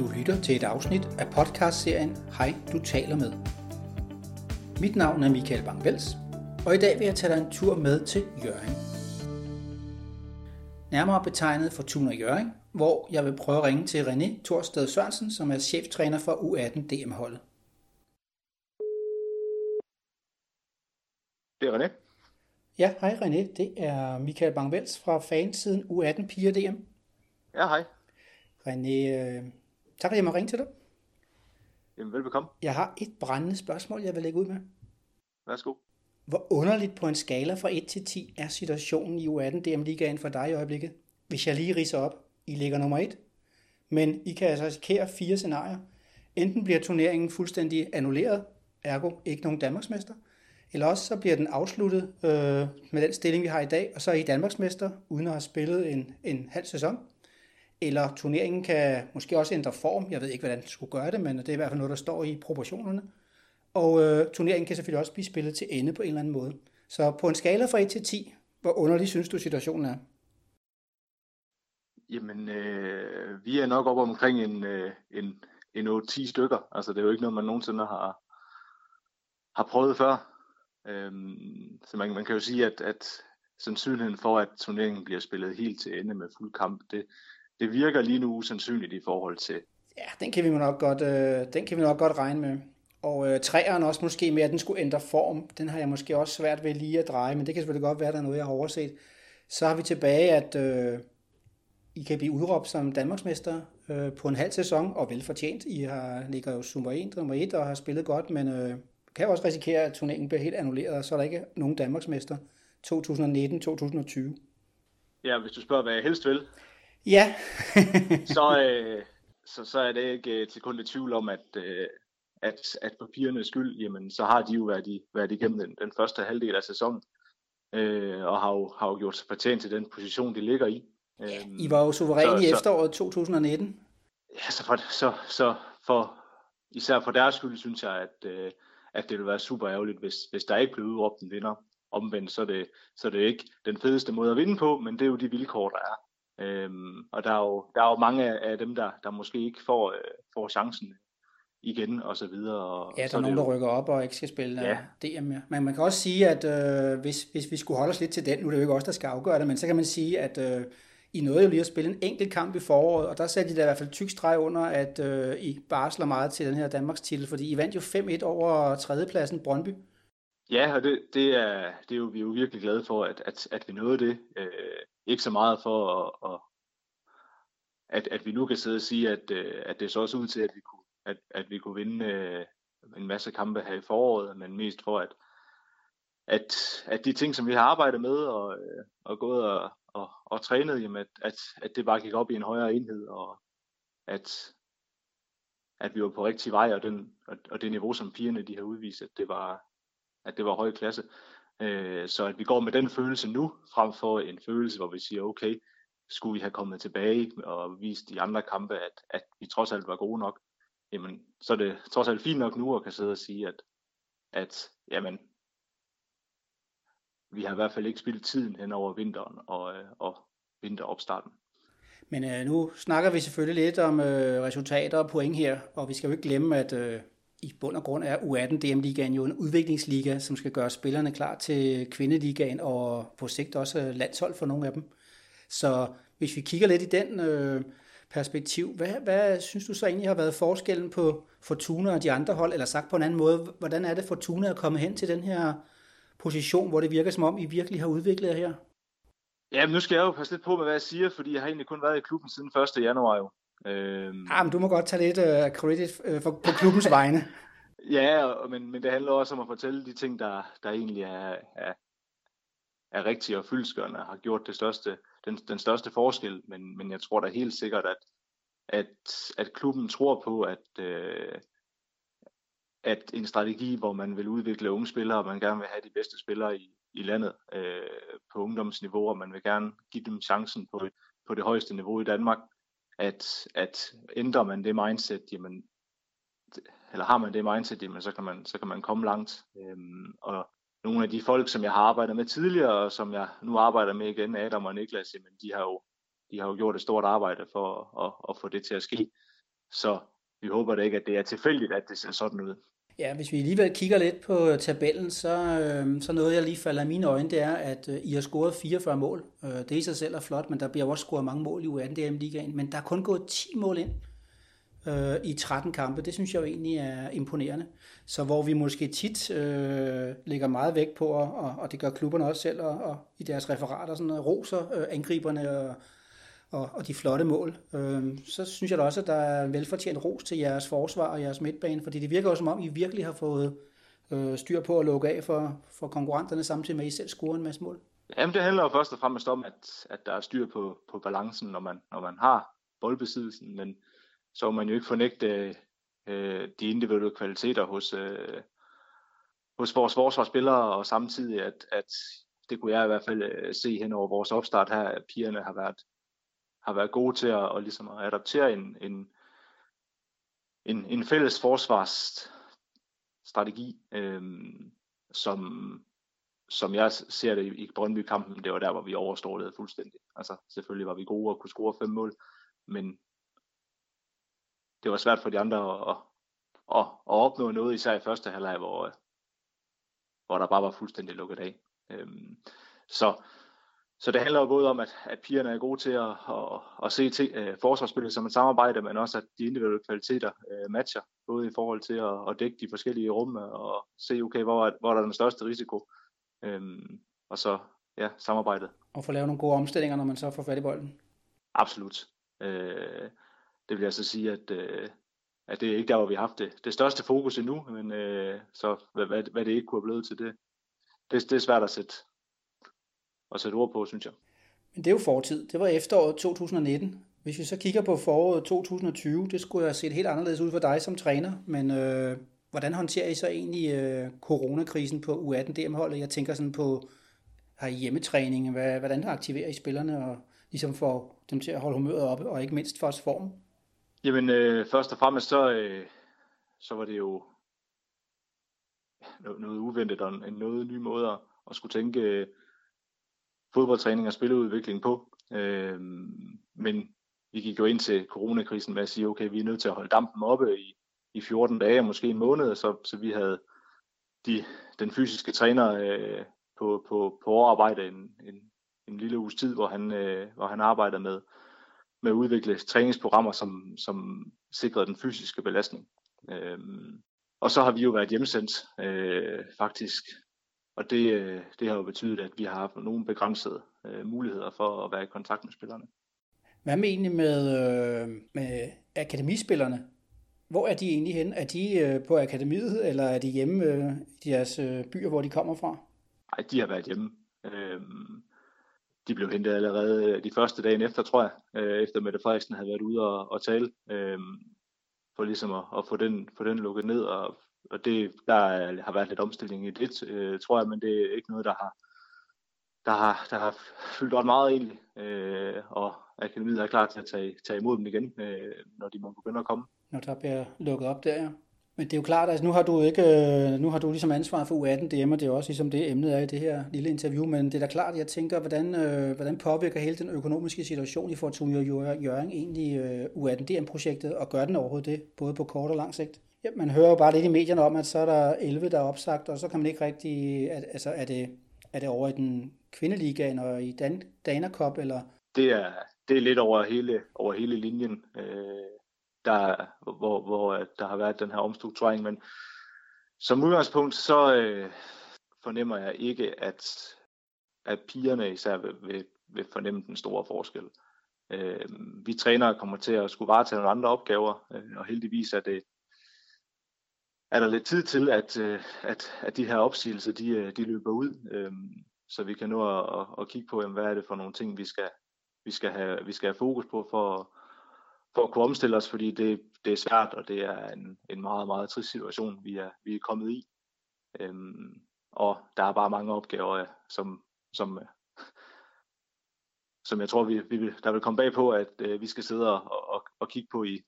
Du lytter til et afsnit af podcastserien Hej, du taler med. Mit navn er Michael Bangvels, og i dag vil jeg tage dig en tur med til Jørgen. Nærmere betegnet for Tuna Jørgen, hvor jeg vil prøve at ringe til René Torsted Sørensen, som er cheftræner for U18 DM-holdet. Det er René. Ja, hej René. Det er Michael Bangvels fra fansiden U18 Piger DM. Ja, hej. René, øh, tak fordi jeg må ringe til dig. Jamen, velbekomme. Jeg har et brændende spørgsmål, jeg vil lægge ud med. Værsgo. Hvor underligt på en skala fra 1 til 10 er situationen i U18 DM Ligaen for dig i øjeblikket? Hvis jeg lige riser op. I ligger nummer 1. Men I kan altså risikere fire scenarier. Enten bliver turneringen fuldstændig annulleret, ergo ikke nogen Danmarksmester, eller også så bliver den afsluttet øh, med den stilling, vi har i dag, og så er I Danmarksmester, uden at have spillet en, en halv sæson. Eller turneringen kan måske også ændre form. Jeg ved ikke, hvordan den skulle gøre det, men det er i hvert fald noget, der står i proportionerne. Og øh, turneringen kan selvfølgelig også blive spillet til ende på en eller anden måde. Så på en skala fra 1 til 10, hvor underlig synes du situationen er? Jamen, øh, vi er nok op omkring en, øh, en, en 8-10 stykker. Altså, det er jo ikke noget, man nogensinde har, har prøvet før. Øhm, så man, man kan jo sige, at, at sandsynligheden for, at turneringen bliver spillet helt til ende med fuld kamp, det, det virker lige nu usandsynligt i forhold til. Ja, den kan vi nok godt, øh, den kan vi nok godt regne med. Og øh, træeren også måske med, at den skulle ændre form. Den har jeg måske også svært ved lige at dreje, men det kan selvfølgelig godt være, at der er noget, jeg har overset. Så har vi tilbage, at øh, I kan blive udråbt som Danmarksmester øh, på en halv sæson, og velfortjent. I har, ligger jo Super 1, nummer 1 og har spillet godt, men øh, kan også risikere, at turneringen bliver helt annulleret, og så er der ikke nogen Danmarksmester 2019-2020. Ja, hvis du spørger, hvad jeg helst vil, Ja. så, øh, så, så er det ikke øh, til kun i tvivl om, at, øh, at, at papirernes skyld, jamen, så har de jo været, i, været igennem den, den første halvdel af sæsonen, øh, og har jo, har jo gjort sig fortjent til den position, de ligger i. Ja, I var jo suveræne i efteråret 2019. Ja, så for, så, så for, især for deres skyld, synes jeg, at, øh, at det ville være super ærgerligt, hvis, hvis der ikke blev udråbt en vinder. Omvendt, så er, det, så er det ikke den fedeste måde at vinde på, men det er jo de vilkår, der er. Øhm, og der er, jo, der er jo mange af dem, der, der måske ikke får, øh, får chancen igen og så videre. Og ja, der er nogen, der rykker op og ikke skal spille ja. DM mere. Men man kan også sige, at øh, hvis, hvis vi skulle holde os lidt til den, nu er det jo ikke os, der skal afgøre det, men så kan man sige, at øh, I nåede jo lige at spille en enkelt kamp i foråret, og der satte I da i hvert fald tyk streg under, at øh, I barsler meget til den her Danmarks titel, fordi I vandt jo 5-1 over tredjepladsen Brøndby. Ja, og det, det, er, det er jo, vi er jo virkelig glade for, at, at, at vi nåede det. Øh, ikke så meget for at, at, at, at vi nu kan sidde og sige, at, øh, at det så også ud til, at vi kunne, at, at vi kunne vinde øh, en masse kampe her i foråret, men mest for, at, at, at de ting, som vi har arbejdet med og, øh, og gået og, og, og trænet, jamen at, at, at det bare gik op i en højere enhed, og at, at vi var på rigtig vej, og, den, og, og det niveau, som pigerne de har udvist, at det var, at det var høj klasse. Øh, så at vi går med den følelse nu, frem for en følelse, hvor vi siger, okay, skulle vi have kommet tilbage og vist de andre kampe, at, at vi trods alt var gode nok, jamen, så er det trods alt fint nok nu at kan sidde og sige, at, at jamen, vi har i hvert fald ikke spillet tiden hen over vinteren og, øh, og vinteropstarten. Men øh, nu snakker vi selvfølgelig lidt om øh, resultater og point her, og vi skal jo ikke glemme, at øh, i bund og grund er U18 DM-ligaen jo en udviklingsliga, som skal gøre spillerne klar til kvindeligaen og på sigt også landshold for nogle af dem. Så hvis vi kigger lidt i den øh, perspektiv, hvad, hvad synes du så egentlig har været forskellen på Fortuna og de andre hold, eller sagt på en anden måde, hvordan er det Fortuna at komme hen til den her position, hvor det virker som om, I virkelig har udviklet jer her? Ja, men nu skal jeg jo passe lidt på med, hvad jeg siger, fordi jeg har egentlig kun været i klubben siden 1. januar jo. Øhm... Ja, men du må godt tage lidt uh, credit uh, for, på klubbens vegne. ja, og, men, men det handler også om at fortælle de ting, der, der egentlig er, er, er rigtige og fyldskørende, har gjort det største, den, den største forskel. Men, men jeg tror da helt sikkert, at, at, at klubben tror på, at, øh, at en strategi, hvor man vil udvikle unge spillere, og man gerne vil have de bedste spillere i, i landet øh, på ungdomsniveau, og man vil gerne give dem chancen på, på det højeste niveau i Danmark, at, at ændrer man det mindset, jamen, eller har man det mindset, jamen, så, kan man, så kan man komme langt. Øhm, og nogle af de folk, som jeg har arbejdet med tidligere, og som jeg nu arbejder med igen, Adam og Niklas, jamen, de har jo, de har jo gjort et stort arbejde for at, at få det til at ske. så vi håber da ikke, at det er tilfældigt, at det ser sådan ud. Ja, hvis vi alligevel kigger lidt på tabellen, så, øh, så noget, jeg lige falder i mine øjne, det er, at øh, I har scoret 44 mål. Øh, det i sig selv er flot, men der bliver også scoret mange mål i U18 DM Ligaen. Men der er kun gået 10 mål ind øh, i 13 kampe. Det synes jeg jo egentlig er imponerende. Så hvor vi måske tit øh, lægger meget vægt på, og, og det gør klubberne også selv, og, og i deres referater sådan, roser øh, angriberne og og, og de flotte mål. Øh, så synes jeg da også, at der er velfortjent ros til jeres forsvar og jeres midtbane, fordi det virker også som om, I virkelig har fået øh, styr på at lukke af for, for konkurrenterne, samtidig med, at I selv scorer en masse mål. Jamen, det handler jo først og fremmest om, at, at der er styr på, på balancen, når man, når man har boldbesiddelsen, men så må man jo ikke fornægte øh, de individuelle kvaliteter hos, øh, hos vores forsvarsspillere, og samtidig, at, at det kunne jeg i hvert fald øh, se hen over vores opstart her, at pigerne har været har været gode til at, og ligesom at adoptere en, en, en, en fælles forsvarsstrategi, øh, som, som jeg ser det i Brøndby-kampen, det var der, hvor vi overstrålede fuldstændig. Altså selvfølgelig var vi gode og kunne score fem mål, men det var svært for de andre at, at, at opnå noget, især i første halvleg, hvor, hvor der bare var fuldstændig lukket af. Øhm, så så det handler jo både om, at, at pigerne er gode til at, at, at se til, uh, forsvarsspillet som et samarbejde, men også at de individuelle kvaliteter uh, matcher, både i forhold til at, at dække de forskellige rum og se, okay, hvor, hvor der er den største risiko, um, og så ja, samarbejdet. Og få lavet nogle gode omstillinger, når man så får fat i bolden. Absolut. Uh, det vil jeg så sige, at, uh, at det er ikke der, hvor vi har haft det, det største fokus endnu, men uh, så hvad, hvad, hvad det ikke kunne have blevet til det, det, det er svært at sætte, at sætte ord på, synes jeg. Men det er jo fortid. Det var efteråret 2019. Hvis vi så kigger på foråret 2020, det skulle have set helt anderledes ud for dig som træner, men øh, hvordan håndterer I så egentlig øh, coronakrisen på U18 DM-holdet? Jeg tænker sådan på, har I hjemmetræning? Hvad, hvordan aktiverer I spillerne og ligesom får dem til at holde humøret oppe, og ikke mindst for os form? Jamen, øh, først og fremmest så, øh, så var det jo noget uventet og en noget ny måde at skulle tænke øh, fodboldtræning og spilleudvikling på. Øh, men vi gik jo ind til coronakrisen med at sige, okay, vi er nødt til at holde dampen oppe i, i 14 dage, måske en måned, så, så vi havde de, den fysiske træner øh, på, på, på overarbejde en, en, en lille uges tid, hvor han, øh, hvor han arbejdede med, med at udvikle træningsprogrammer, som, som sikrede den fysiske belastning. Øh, og så har vi jo været hjemsendt øh, faktisk og det, øh, det har jo betydet, at vi har haft nogle begrænsede øh, muligheder for at være i kontakt med spillerne. Hvad med egentlig med, øh, med akademispillerne? Hvor er de egentlig hen? Er de øh, på akademiet, eller er de hjemme øh, i deres øh, byer, hvor de kommer fra? Nej, de har været hjemme. Øh, de blev hentet allerede de første dagen efter, tror jeg, øh, efter Mette Frederiksen havde været ude og, og tale, øh, for ligesom at, at få, den, få den lukket ned og og det, der har været lidt omstilling i det, øh, tror jeg, men det er ikke noget, der har, der har, der har fyldt ret meget egentlig, øh, og akademiet er klar til at tage, tage imod dem igen, øh, når de må begynde at komme. Når der bliver lukket op der, ja. Men det er jo klart, at altså, nu har du ikke, øh, nu har du ligesom ansvar for U18 DM, og det er også ligesom det emnet er i det her lille interview, men det er da klart, jeg tænker, hvordan, øh, hvordan påvirker hele den økonomiske situation i Fortuna Jørgen egentlig øh, U18 DM-projektet, og gør den overhovedet det, både på kort og lang sigt? Ja, man hører jo bare lidt i medierne om, at så er der 11, der er opsagt, og så kan man ikke rigtig, at, altså er det, er det over i den kvindeligaen og i Dan, Danakop, Cup, eller? Det er, det er lidt over hele, over hele linjen, øh, der, hvor, hvor øh, der har været den her omstrukturering, men som udgangspunkt, så øh, fornemmer jeg ikke, at, at pigerne især vil, vil, vil fornemme den store forskel. Øh, vi trænere kommer til at skulle varetage nogle andre opgaver, øh, og heldigvis er det, er der lidt tid til, at, øh, at, at de her opsigelser, de, øh, de løber ud, øh, så vi kan nå at, at kigge på, jamen, hvad er det for nogle ting, vi skal, vi skal, have, vi skal have fokus på for, for at kunne omstille os, fordi det, det er svært, og det er en, en meget, meget trist situation, vi er, vi er kommet i. Øhm, og der er bare mange opgaver, øh, som, som, som jeg tror, vi, vi vil, der vil komme bag på, at øh, vi skal sidde og, og, og kigge på i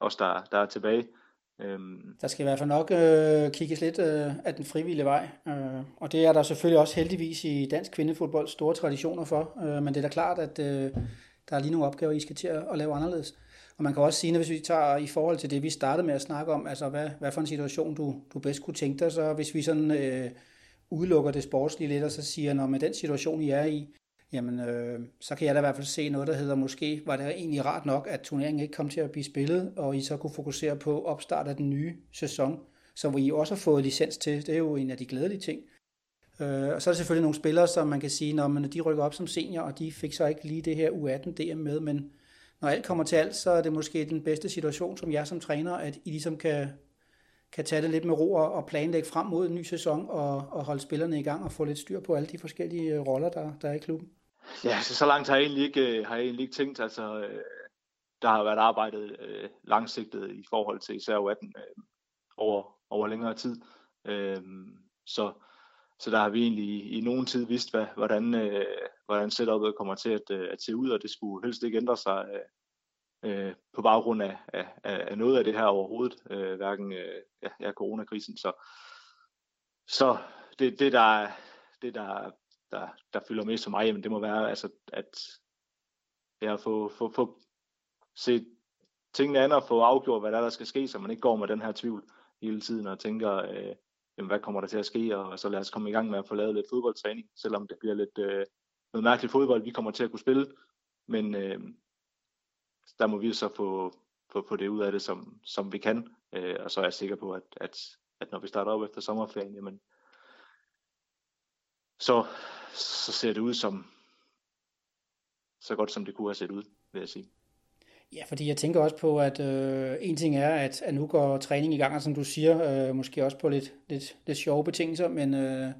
os, der, der er tilbage. Øhm. Der skal i hvert fald nok øh, kigges lidt øh, af den frivillige vej, øh, og det er der selvfølgelig også heldigvis i dansk kvindefodbold store traditioner for, øh, men det er da klart, at øh, der er lige nogle opgaver, I skal til at lave anderledes. Og man kan også sige, at hvis vi tager i forhold til det, vi startede med at snakke om, altså hvad, hvad for en situation du, du bedst kunne tænke dig, så hvis vi sådan øh, udelukker det sportslige lidt, og så siger, når med den situation, I er i, jamen øh, så kan jeg da i hvert fald se noget, der hedder, måske var det egentlig rart nok, at turneringen ikke kom til at blive spillet, og I så kunne fokusere på opstart af den nye sæson, som I også har fået licens til. Det er jo en af de glædelige ting. Øh, og så er der selvfølgelig nogle spillere, som man kan sige, når man, de rykker op som senior, og de fik så ikke lige det her U18 DM med, men når alt kommer til alt, så er det måske den bedste situation som jeg som træner, at I ligesom kan, kan tage det lidt med ro og planlægge frem mod en ny sæson og, og holde spillerne i gang og få lidt styr på alle de forskellige øh, roller, der, der er i klubben. Ja, så, så langt har jeg egentlig ikke, øh, har jeg egentlig ikke tænkt. Altså, øh, der har været arbejdet øh, langsigtet i forhold til især 18 øh, over, over længere tid. Øh, så, så der har vi egentlig i, i nogen tid vidst, hvad, hvordan, øh, hvordan setupet kommer til at, øh, at se ud, og det skulle helst ikke ændre sig øh, øh på baggrund af, af, af noget af det her overhovedet, øh, hverken øh, ja, ja, coronakrisen. Så, så det, det, der, det der, der, der fylder mest for mig, jamen, det må være, altså, at ja, få, få, få set tingene an og få afgjort, hvad der, er, der skal ske, så man ikke går med den her tvivl hele tiden og tænker, øh, jamen, hvad kommer der til at ske, og så lad os komme i gang med at få lavet lidt fodboldtræning, selvom det bliver lidt øh, noget mærkeligt fodbold, vi kommer til at kunne spille, men øh, der må vi så få, få, få det ud af det, som, som vi kan, øh, og så er jeg sikker på, at, at, at når vi starter op efter sommerferien, jamen, så, så ser det ud som så godt, som det kunne have set ud, vil jeg sige. Ja, fordi jeg tænker også på, at øh, en ting er, at, at nu går træning i gang, og som du siger, øh, måske også på lidt, lidt, lidt sjove betingelser, men øh,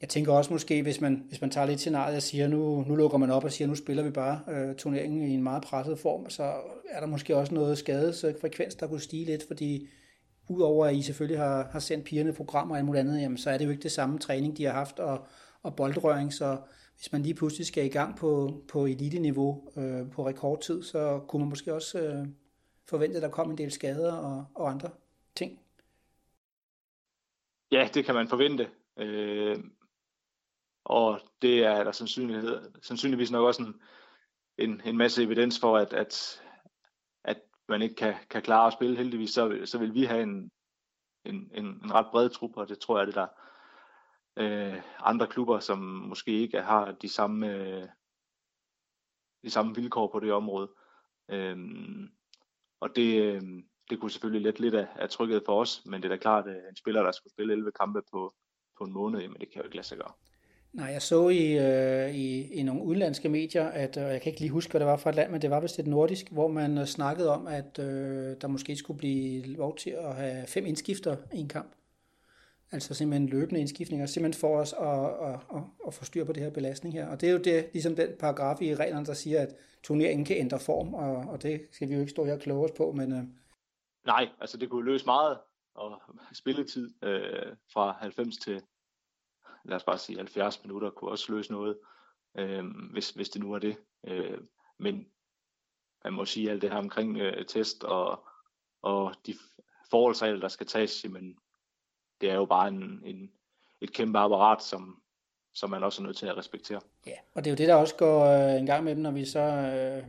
jeg tænker også måske, hvis man, hvis man tager lidt scenariet og siger, nu, nu lukker man op og siger, nu spiller vi bare øh, turneringen i en meget presset form, så er der måske også noget skadesfrekvens, der kunne stige lidt, fordi udover at I selvfølgelig har, har sendt pigerne programmer og alt muligt andet, jamen, så er det jo ikke det samme træning, de har haft, og, og boldrøring, så hvis man lige pludselig skal i gang på, på elite-niveau øh, på rekordtid, så kunne man måske også øh, forvente, at der kom en del skader og, og andre ting. Ja, det kan man forvente. Øh, og det er der sandsynlighed, sandsynligvis nok også en, en, en masse evidens for, at, at, at man ikke kan, kan klare at spille. Heldigvis så, så vil vi have en, en, en, en ret bred trup, og det tror jeg, det der øh, andre klubber, som måske ikke har de samme, øh, de samme vilkår på det område. Øh, og det, øh, det kunne selvfølgelig let lidt af, af trykket for os, men det er da klart, at en spiller, der skulle spille 11 kampe på, på en måned, jamen det kan jo ikke lade sig gøre. Nej, jeg så i, øh, i, i nogle udenlandske medier, at øh, jeg kan ikke lige huske, hvad det var for et land, men det var vist et nordisk, hvor man øh, snakkede om, at øh, der måske skulle blive lov til at have fem indskifter i en kamp. Altså simpelthen løbende indskiftninger, simpelthen for os at, at, at, at få styr på det her belastning her. Og det er jo det, ligesom den paragraf i reglerne, der siger, at turneringen kan ændre form, og, og det skal vi jo ikke stå her og kloge os på, men... Øh... Nej, altså det kunne løse meget, og spilletid øh, fra 90 til, lad os bare sige 70 minutter, kunne også løse noget, øh, hvis, hvis det nu er det. Øh, men man må sige alt det her omkring øh, test og, og de forholdsregler, der skal tages, jamen, det er jo bare en, en, et kæmpe apparat, som, som man også er nødt til at respektere. Ja, og det er jo det, der også går øh, en gang med dem, når vi så øh,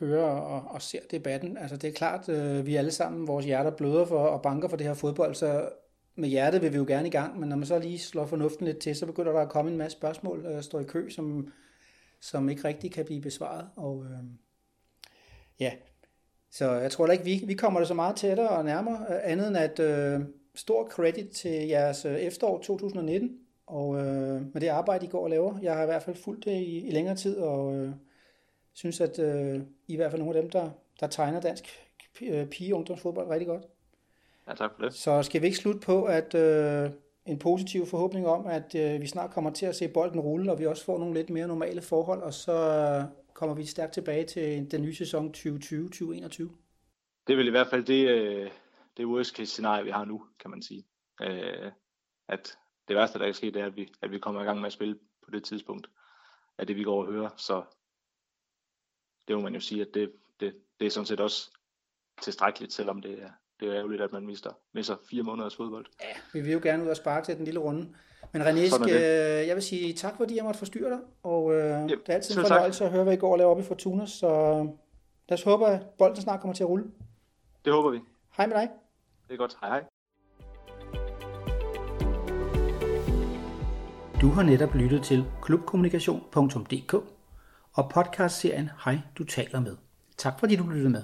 hører og, og ser debatten. Altså det er klart, øh, vi alle sammen, vores hjerter bløder for og banker for det her fodbold, så med hjertet vil vi jo gerne i gang, men når man så lige slår fornuften lidt til, så begynder der at komme en masse spørgsmål, øh, står i kø, som, som ikke rigtig kan blive besvaret. Og øh, ja, så jeg tror da ikke, vi, vi kommer det så meget tættere og nærmere, øh, andet end at øh, stor credit til jeres øh, efterår 2019, og øh, med det arbejde, I går og laver. Jeg har i hvert fald fulgt det i, i længere tid, og øh, synes, at øh, I er i hvert fald nogle af dem, der, der tegner dansk øh, pige-ungdomsfodbold rigtig godt. Ja, tak for det. Så skal vi ikke slutte på, at øh, en positiv forhåbning om, at øh, vi snart kommer til at se bolden rulle, og vi også får nogle lidt mere normale forhold, og så øh, kommer vi stærkt tilbage til den nye sæson 2020-2021. Det vil i hvert fald det, øh, det worst case scenarie, vi har nu, kan man sige. Øh, at det værste, der kan ske, det er, at vi, at vi kommer i gang med at spille på det tidspunkt, af det vi går og hører. Så det må man jo sige, at det, det, det er sådan set også tilstrækkeligt, selvom det er, det er ærgerligt, at man mister, misser fire måneders fodbold. Ja, vi vil jo gerne ud og sparke til den lille runde. Men René, skal, øh, jeg vil sige tak, fordi jeg måtte forstyrre dig, og øh, Jamen, det er altid en fornøjelse tak. at høre, hvad I går og laver op i Fortuna, så lad os håbe, at bolden snart kommer til at rulle. Det håber vi. Hej med dig. Det er godt. Hej hej. Du har netop lyttet til klubkommunikation.dk og podcastserien Hej, du taler med. Tak fordi du lyttede med.